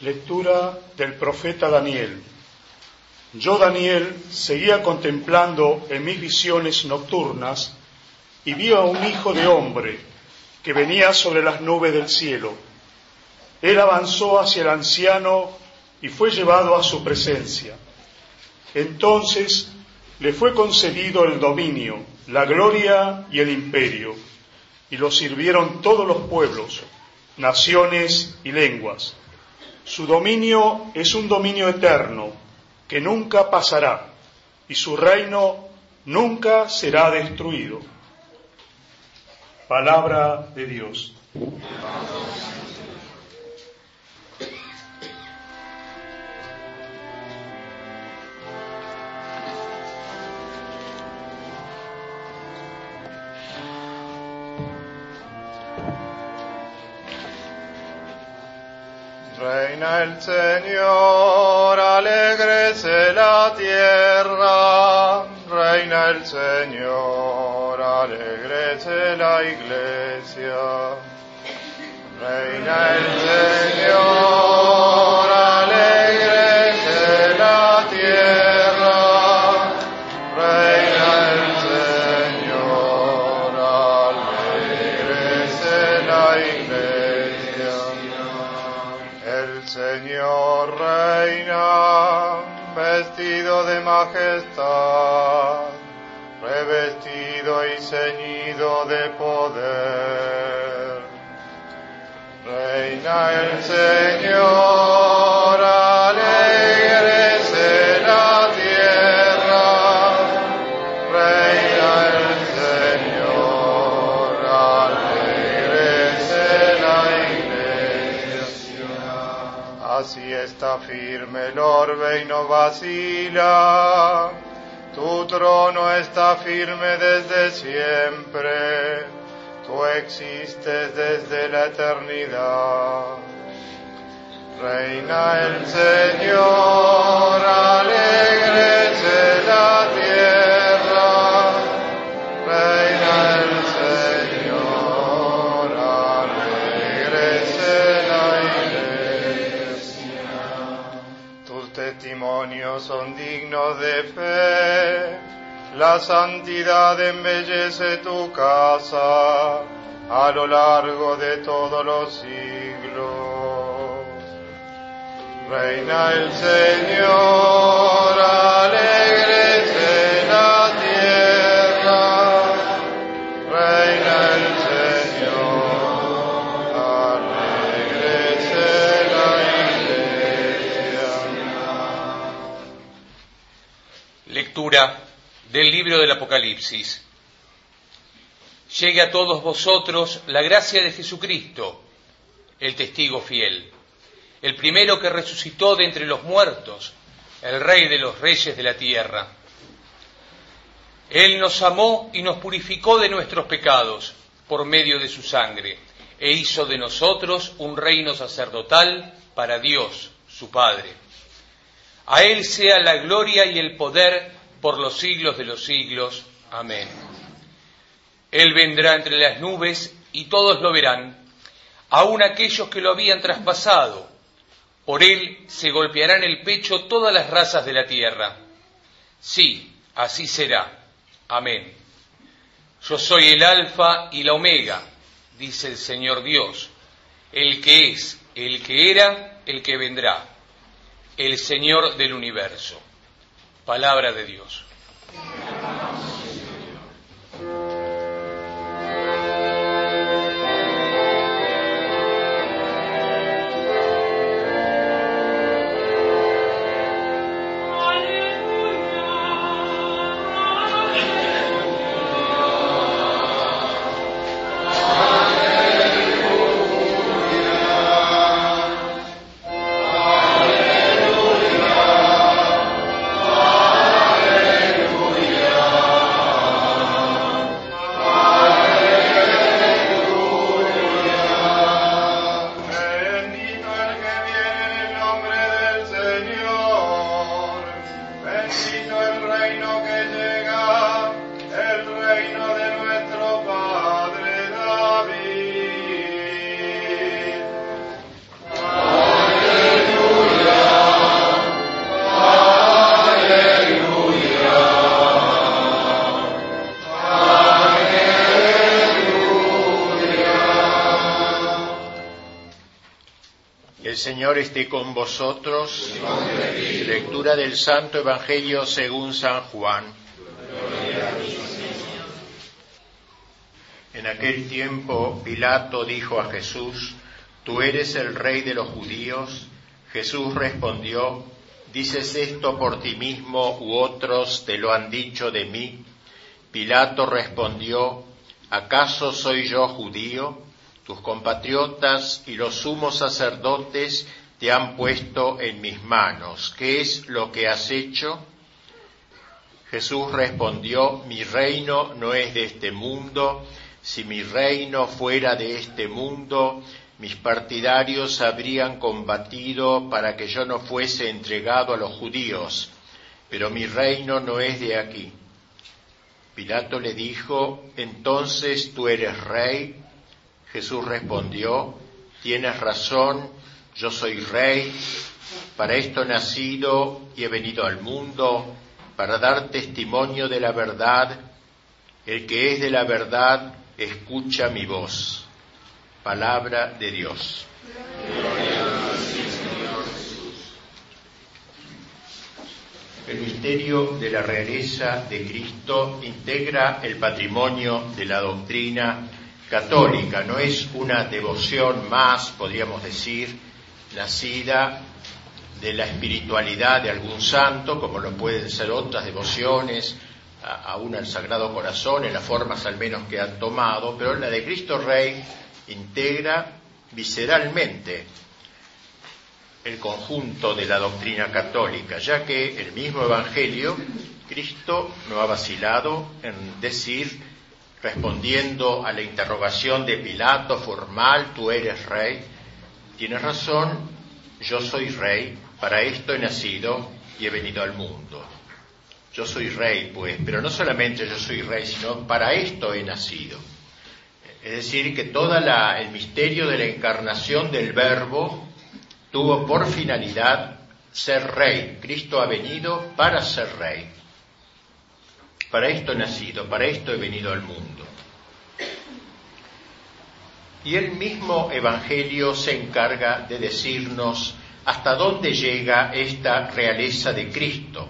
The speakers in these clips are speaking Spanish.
Lectura del profeta Daniel. Yo, Daniel, seguía contemplando en mis visiones nocturnas y vi a un hijo de hombre que venía sobre las nubes del cielo. Él avanzó hacia el anciano y fue llevado a su presencia. Entonces le fue concedido el dominio, la gloria y el imperio, y lo sirvieron todos los pueblos, naciones y lenguas. Su dominio es un dominio eterno que nunca pasará y su reino nunca será destruido. Palabra de Dios. El Señor, alegrese la tierra. Reina el Señor, alegrese la iglesia. Reina el Señor, majestad, revestido y ceñido de poder. Reina el Señor, Así está firme el orbe y no vacila. Tu trono está firme desde siempre. Tú existes desde la eternidad. Reina el Señor, alegrese la tierra. Son dignos de fe. La santidad embellece tu casa a lo largo de todos los siglos. Reina el Señor, alegrese Del libro del Apocalipsis. Llegue a todos vosotros la gracia de Jesucristo, el testigo fiel, el primero que resucitó de entre los muertos, el rey de los reyes de la tierra. Él nos amó y nos purificó de nuestros pecados por medio de su sangre, e hizo de nosotros un reino sacerdotal para Dios, su Padre. A Él sea la gloria y el poder por los siglos de los siglos. Amén. Él vendrá entre las nubes y todos lo verán, aun aquellos que lo habían traspasado. Por él se golpearán el pecho todas las razas de la tierra. Sí, así será. Amén. Yo soy el alfa y la omega, dice el Señor Dios, el que es, el que era, el que vendrá, el Señor del universo. Palabra de Dios. El Señor esté con vosotros. Lectura del Santo Evangelio según San Juan. En aquel tiempo Pilato dijo a Jesús, ¿tú eres el rey de los judíos? Jesús respondió, ¿dices esto por ti mismo u otros te lo han dicho de mí? Pilato respondió, ¿acaso soy yo judío? Tus compatriotas y los sumos sacerdotes te han puesto en mis manos. ¿Qué es lo que has hecho? Jesús respondió, mi reino no es de este mundo. Si mi reino fuera de este mundo, mis partidarios habrían combatido para que yo no fuese entregado a los judíos. Pero mi reino no es de aquí. Pilato le dijo, entonces tú eres rey. Jesús respondió, tienes razón, yo soy rey, para esto he nacido y he venido al mundo, para dar testimonio de la verdad. El que es de la verdad, escucha mi voz. Palabra de Dios. El misterio de la realeza de Cristo integra el patrimonio de la doctrina católica, no es una devoción más, podríamos decir, nacida de la espiritualidad de algún santo, como lo pueden ser otras devociones, aún al Sagrado Corazón, en las formas al menos que han tomado, pero la de Cristo Rey integra visceralmente el conjunto de la doctrina católica, ya que el mismo Evangelio, Cristo no ha vacilado en decir respondiendo a la interrogación de Pilato formal, tú eres rey, tienes razón, yo soy rey, para esto he nacido y he venido al mundo. Yo soy rey, pues, pero no solamente yo soy rey, sino para esto he nacido. Es decir, que todo el misterio de la encarnación del Verbo tuvo por finalidad ser rey. Cristo ha venido para ser rey. Para esto he nacido, para esto he venido al mundo. Y el mismo Evangelio se encarga de decirnos hasta dónde llega esta realeza de Cristo.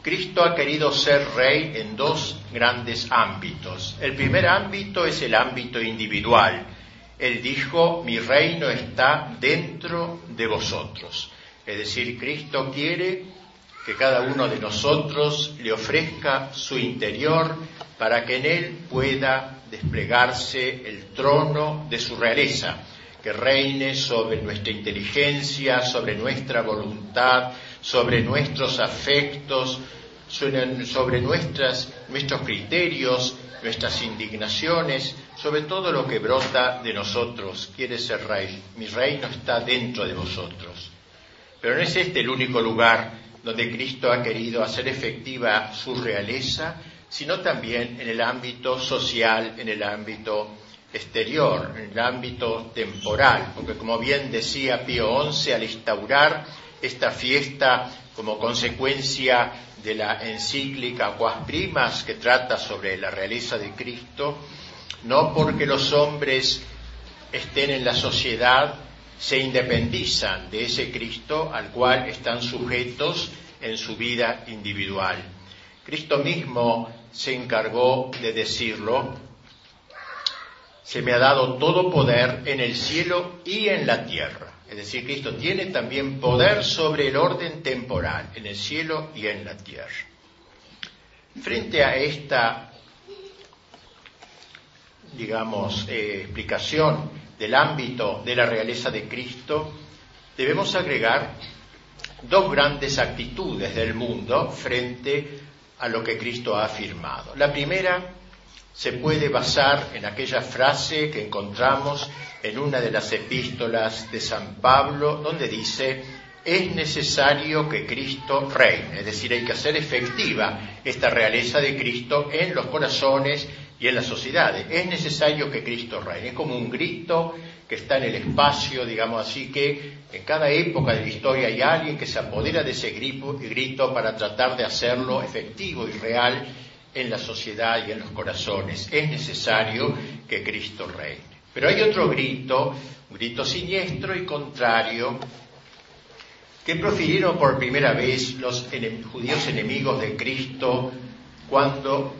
Cristo ha querido ser rey en dos grandes ámbitos. El primer ámbito es el ámbito individual. Él dijo, mi reino está dentro de vosotros. Es decir, Cristo quiere que cada uno de nosotros le ofrezca su interior para que en él pueda desplegarse el trono de su realeza, que reine sobre nuestra inteligencia, sobre nuestra voluntad, sobre nuestros afectos, sobre nuestras, nuestros criterios, nuestras indignaciones, sobre todo lo que brota de nosotros. Quiere ser rey. Mi reino está dentro de vosotros. Pero no es este el único lugar donde Cristo ha querido hacer efectiva su realeza, sino también en el ámbito social, en el ámbito exterior, en el ámbito temporal, porque como bien decía Pío XI al instaurar esta fiesta como consecuencia de la encíclica Quas Primas que trata sobre la realeza de Cristo, no porque los hombres estén en la sociedad se independizan de ese Cristo al cual están sujetos en su vida individual. Cristo mismo se encargó de decirlo, se me ha dado todo poder en el cielo y en la tierra. Es decir, Cristo tiene también poder sobre el orden temporal, en el cielo y en la tierra. Frente a esta, digamos, eh, explicación del ámbito de la realeza de Cristo, debemos agregar dos grandes actitudes del mundo frente a lo que Cristo ha afirmado. La primera se puede basar en aquella frase que encontramos en una de las epístolas de San Pablo, donde dice, es necesario que Cristo reine, es decir, hay que hacer efectiva esta realeza de Cristo en los corazones y en las sociedades. Es necesario que Cristo reine. Es como un grito que está en el espacio, digamos así, que en cada época de la historia hay alguien que se apodera de ese grito para tratar de hacerlo efectivo y real en la sociedad y en los corazones. Es necesario que Cristo reine. Pero hay otro grito, un grito siniestro y contrario, que profirieron por primera vez los judíos enemigos de Cristo cuando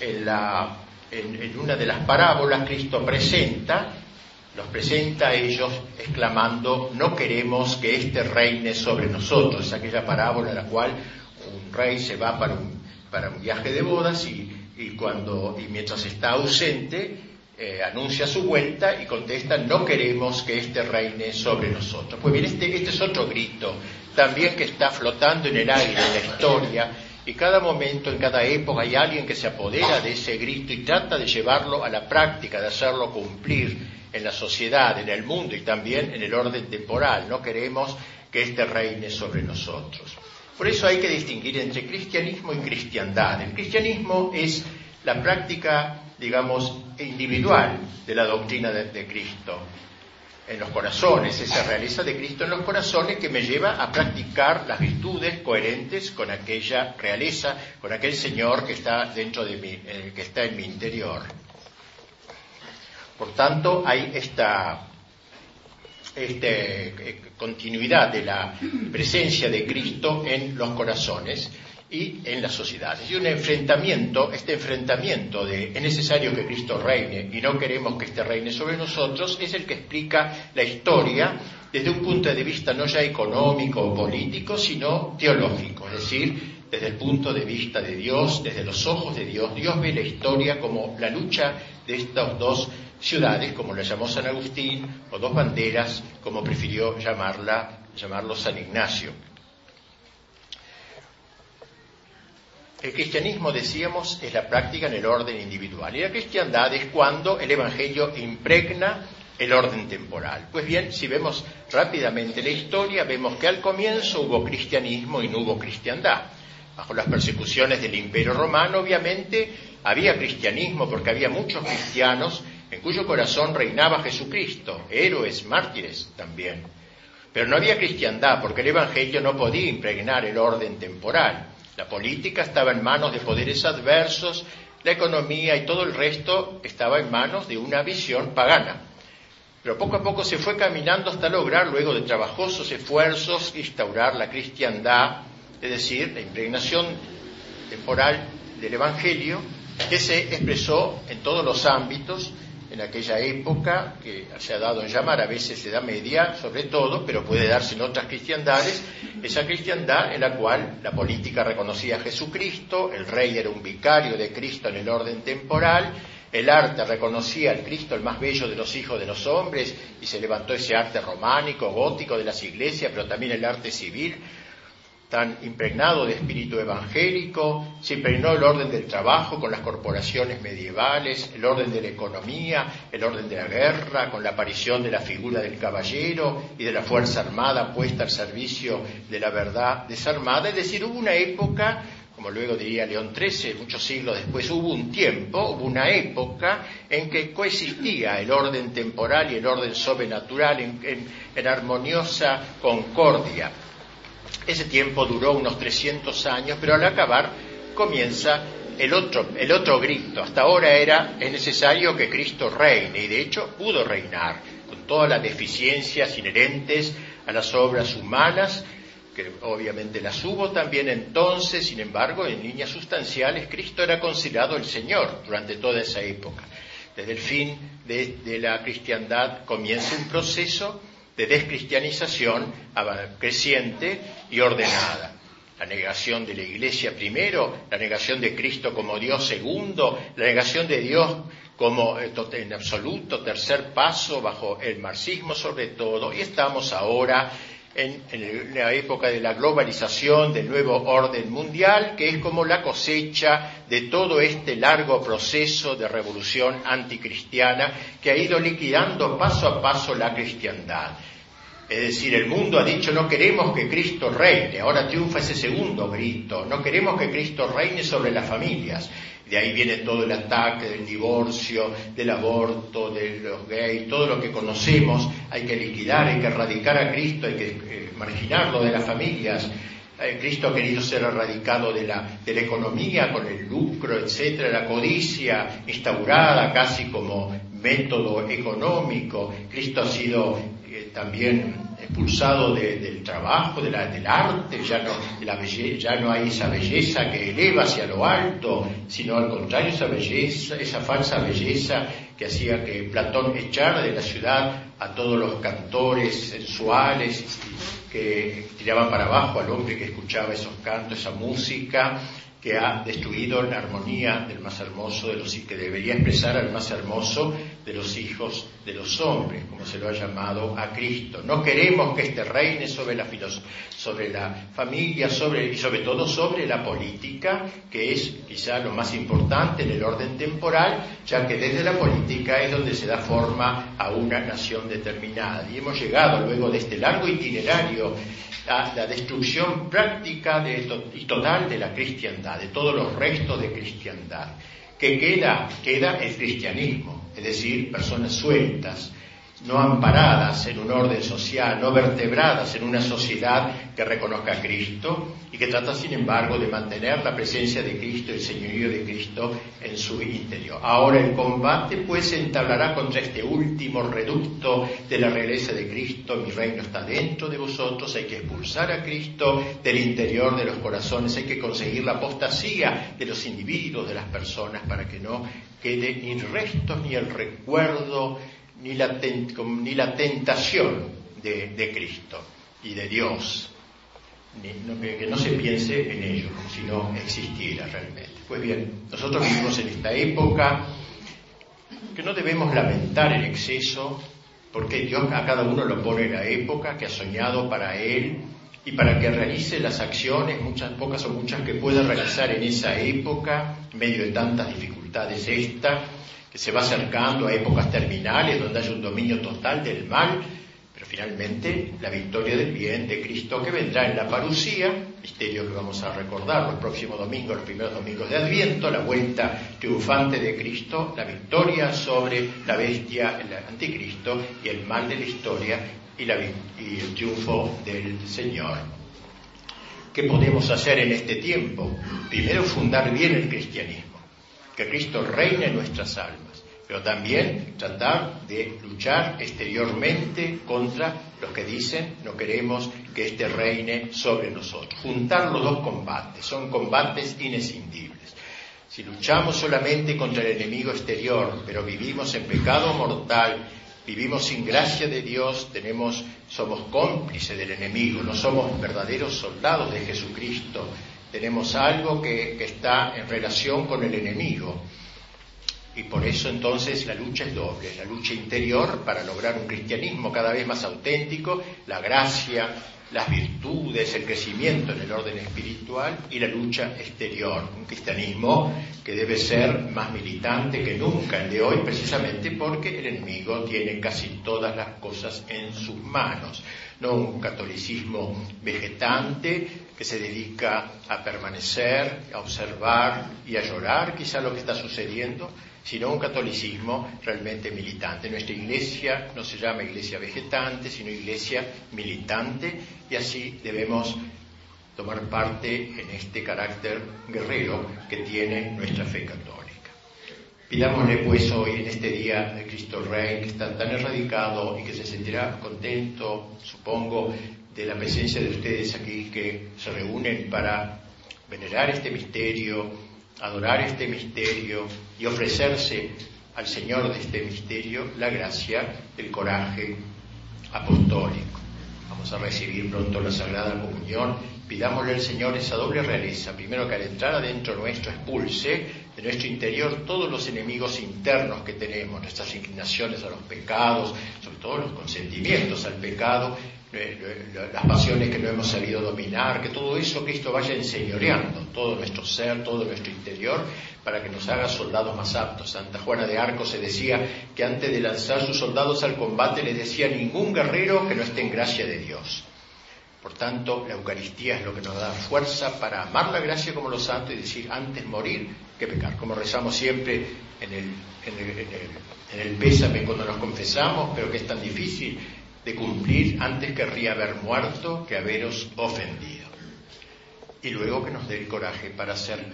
en, una de las parábolas Cristo presenta los presenta a ellos exclamando, no queremos que éste reine sobre nosotros. Es aquella parábola en la cual un rey se va para un, viaje de bodas y, cuando, y mientras está ausente, eh, anuncia su vuelta y contesta, no queremos que éste reine sobre nosotros. Pues bien, este, este es otro grito, también que está flotando en el aire, en la historia, y cada momento, en cada época, hay alguien que se apodera de ese grito y trata de llevarlo a la práctica, de hacerlo cumplir en la sociedad, en el mundo y también en el orden temporal. No queremos que éste reine sobre nosotros. Por eso hay que distinguir entre cristianismo y cristiandad. El cristianismo es la práctica, digamos, individual de la doctrina de, Cristo en los corazones, esa realeza de Cristo en los corazones que me lleva a practicar las virtudes coherentes con aquella realeza, con aquel Señor que está dentro de mí, eh, que está en mi interior. Por tanto, hay esta, eh, continuidad de la presencia de Cristo en los corazones y en las sociedades. Y un enfrentamiento, este enfrentamiento de es necesario que Cristo reine y no queremos que este reine sobre nosotros, es el que explica la historia desde un punto de vista no ya económico o político, sino teológico, es decir, desde el punto de vista de Dios, desde los ojos de Dios. Dios ve la historia como la lucha de estos dos ciudades, como la llamó San Agustín, o dos banderas, como prefirió llamarla, llamarlo San Ignacio. El cristianismo, decíamos, es la práctica en el orden individual y la cristiandad es cuando el Evangelio impregna el orden temporal. Pues bien, si vemos rápidamente la historia, vemos que al comienzo hubo cristianismo y no hubo cristiandad. Bajo las persecuciones del Imperio Romano, obviamente, había cristianismo porque había muchos cristianos en cuyo corazón reinaba Jesucristo, héroes, mártires también. Pero no había cristiandad porque el Evangelio no podía impregnar el orden temporal. La política estaba en manos de poderes adversos, la economía y todo el resto estaba en manos de una visión pagana. Pero poco a poco se fue caminando hasta lograr, luego de trabajosos esfuerzos, instaurar la cristiandad, es decir, la impregnación temporal del Evangelio, que se expresó en todos los ámbitos en aquella época, que se ha dado en llamar a veces Edad Media, sobre todo, pero puede darse en otras cristiandades, esa cristiandad en la cual la política reconocía a Jesucristo, el rey era un vicario de Cristo en el orden temporal, el arte reconocía al Cristo el más bello de los hijos de los hombres y se levantó ese arte románico, gótico de las iglesias, pero también el arte civil, tan impregnado de espíritu evangélico, se impregnó el orden del trabajo con las corporaciones medievales, el orden de la economía, el orden de la guerra, con la aparición de la figura del caballero y de la fuerza armada puesta al servicio de la verdad desarmada. Es decir, hubo una época, como luego diría León XIII, muchos siglos después, hubo un tiempo, hubo una época en que coexistía el orden temporal y el orden sobrenatural en armoniosa concordia ese tiempo duró unos 300 años, pero al acabar comienza el otro, el otro grito. Hasta ahora era, es necesario que Cristo reine, y de hecho pudo reinar, con todas las deficiencias inherentes a las obras humanas, que obviamente las hubo también entonces, sin embargo, en líneas sustanciales, Cristo era considerado el Señor durante toda esa época. Desde el fin de la cristiandad comienza un proceso de descristianización creciente y ordenada. La negación de la Iglesia primero, la negación de Cristo como Dios segundo, la negación de Dios como eh, en absoluto tercer paso bajo el marxismo sobre todo, y estamos ahora en, en, la época de la globalización, del nuevo orden mundial, que es como la cosecha de todo este largo proceso de revolución anticristiana que ha ido liquidando paso a paso la cristiandad. Es decir, el mundo ha dicho no queremos que Cristo reine, ahora triunfa ese segundo grito, no queremos que Cristo reine sobre las familias. De ahí viene todo el ataque del divorcio, del aborto, de los gays, todo lo que conocemos. Hay que liquidar, hay que erradicar a Cristo, hay que eh, marginarlo de las familias. Eh, Cristo ha querido ser erradicado de la, de la economía con el lucro, etcétera, la codicia instaurada casi como método económico. Cristo ha sido también expulsado del trabajo, del arte, ya no, la ya no hay esa belleza que eleva hacia lo alto, sino al contrario esa belleza, esa falsa belleza que hacía que Platón echara de la ciudad a todos los cantores sensuales que tiraban para abajo al hombre que escuchaba esos cantos, esa música, que ha destruido la armonía del más hermoso de los que debería expresar al más hermoso de los hijos de los hombres, como se lo ha llamado a Cristo. No queremos que este reine sobre la, sobre la familia sobre, y sobre todo sobre la política, que es quizá lo más importante en el orden temporal, ya que desde la política es donde se da forma a una nación determinada. Y hemos llegado luego de este largo itinerario la, destrucción práctica y total de la cristiandad, de todos los restos de cristiandad. ¿Qué queda? Queda el cristianismo, es decir, personas sueltas, no amparadas en un orden social, no vertebradas en una sociedad que reconozca a Cristo y que trata, sin embargo, de mantener la presencia de Cristo, el señorío de Cristo en su interior. Ahora el combate pues se entablará contra este último reducto de la realeza de Cristo, mi reino está dentro de vosotros, hay que expulsar a Cristo del interior de los corazones, hay que conseguir la apostasía de los individuos, de las personas, para que no quede ni restos ni el recuerdo ni la, tentación de, Cristo y de Dios, que, no se piense en ello, como si no existiera realmente. Pues bien, nosotros vivimos en esta época que no debemos lamentar el exceso, porque Dios a cada uno lo pone en la época que ha soñado para él y para que realice las acciones, muchas pocas o muchas que pueda realizar en esa época, en medio de tantas dificultades esta, que se va acercando a épocas terminales donde haya un dominio total del mal, pero finalmente la victoria del bien de Cristo que vendrá en la parucía, misterio que vamos a recordar los próximos domingos, los primeros domingos de Adviento, la vuelta triunfante de Cristo, la victoria sobre la bestia, el anticristo y el mal de la historia y, y el triunfo del Señor. ¿Qué podemos hacer en este tiempo? Primero fundar bien el cristianismo que Cristo reine en nuestras almas, pero también tratar de luchar exteriormente contra los que dicen no queremos que este reine sobre nosotros. Juntar los dos combates, son combates inescindibles. Si luchamos solamente contra el enemigo exterior, pero vivimos en pecado mortal, vivimos sin gracia de Dios, tenemos, somos cómplices del enemigo, no somos verdaderos soldados de Jesucristo, tenemos algo que, está en relación con el enemigo. Y por eso entonces la lucha es doble, la lucha interior para lograr un cristianismo cada vez más auténtico, la gracia, las virtudes, el crecimiento en el orden espiritual y la lucha exterior, un cristianismo que debe ser más militante que nunca el de hoy, precisamente porque el enemigo tiene casi todas las cosas en sus manos, no un catolicismo vegetante que se dedica a permanecer, a observar y a llorar quizá lo que está sucediendo, sino un catolicismo realmente militante. Nuestra iglesia no se llama iglesia vegetante, sino iglesia militante y así debemos tomar parte en este carácter guerrero que tiene nuestra fe católica. Pidámosle pues hoy en este día de Cristo Rey, que está tan erradicado y que se sentirá contento, supongo, de la presencia de ustedes aquí que se reúnen para venerar este misterio, adorar este misterio y ofrecerse al Señor de este misterio la gracia del coraje apostólico. Vamos a recibir pronto la Sagrada Comunión. Pidámosle al Señor esa doble realeza. Primero que al entrar adentro nuestro expulse de nuestro interior todos los enemigos internos que tenemos, nuestras inclinaciones a los pecados, sobre todo los consentimientos al pecado, las pasiones que no hemos sabido dominar, que todo eso Cristo vaya enseñoreando, todo nuestro ser, todo nuestro interior, para que nos haga soldados más aptos. Santa Juana de Arco se decía que antes de lanzar sus soldados al combate les decía ningún guerrero que no esté en gracia de Dios. Por tanto, la Eucaristía es lo que nos da fuerza para amar la gracia como los santos y decir antes morir que pecar, como rezamos siempre en el, en el, en el pésame cuando nos confesamos, pero que es tan difícil de cumplir, antes querría haber muerto que haberos ofendido. Y luego que nos dé el coraje para ser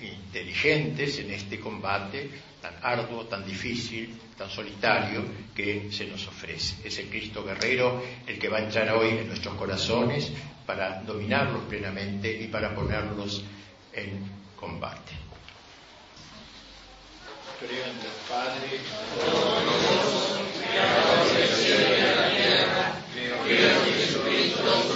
inteligentes en este combate tan arduo, tan difícil, tan solitario que se nos ofrece. Es el Cristo guerrero el que va a entrar hoy en nuestros corazones para dominarlos plenamente y para ponerlos en combate. Creo en Padre, creo que Jesucristo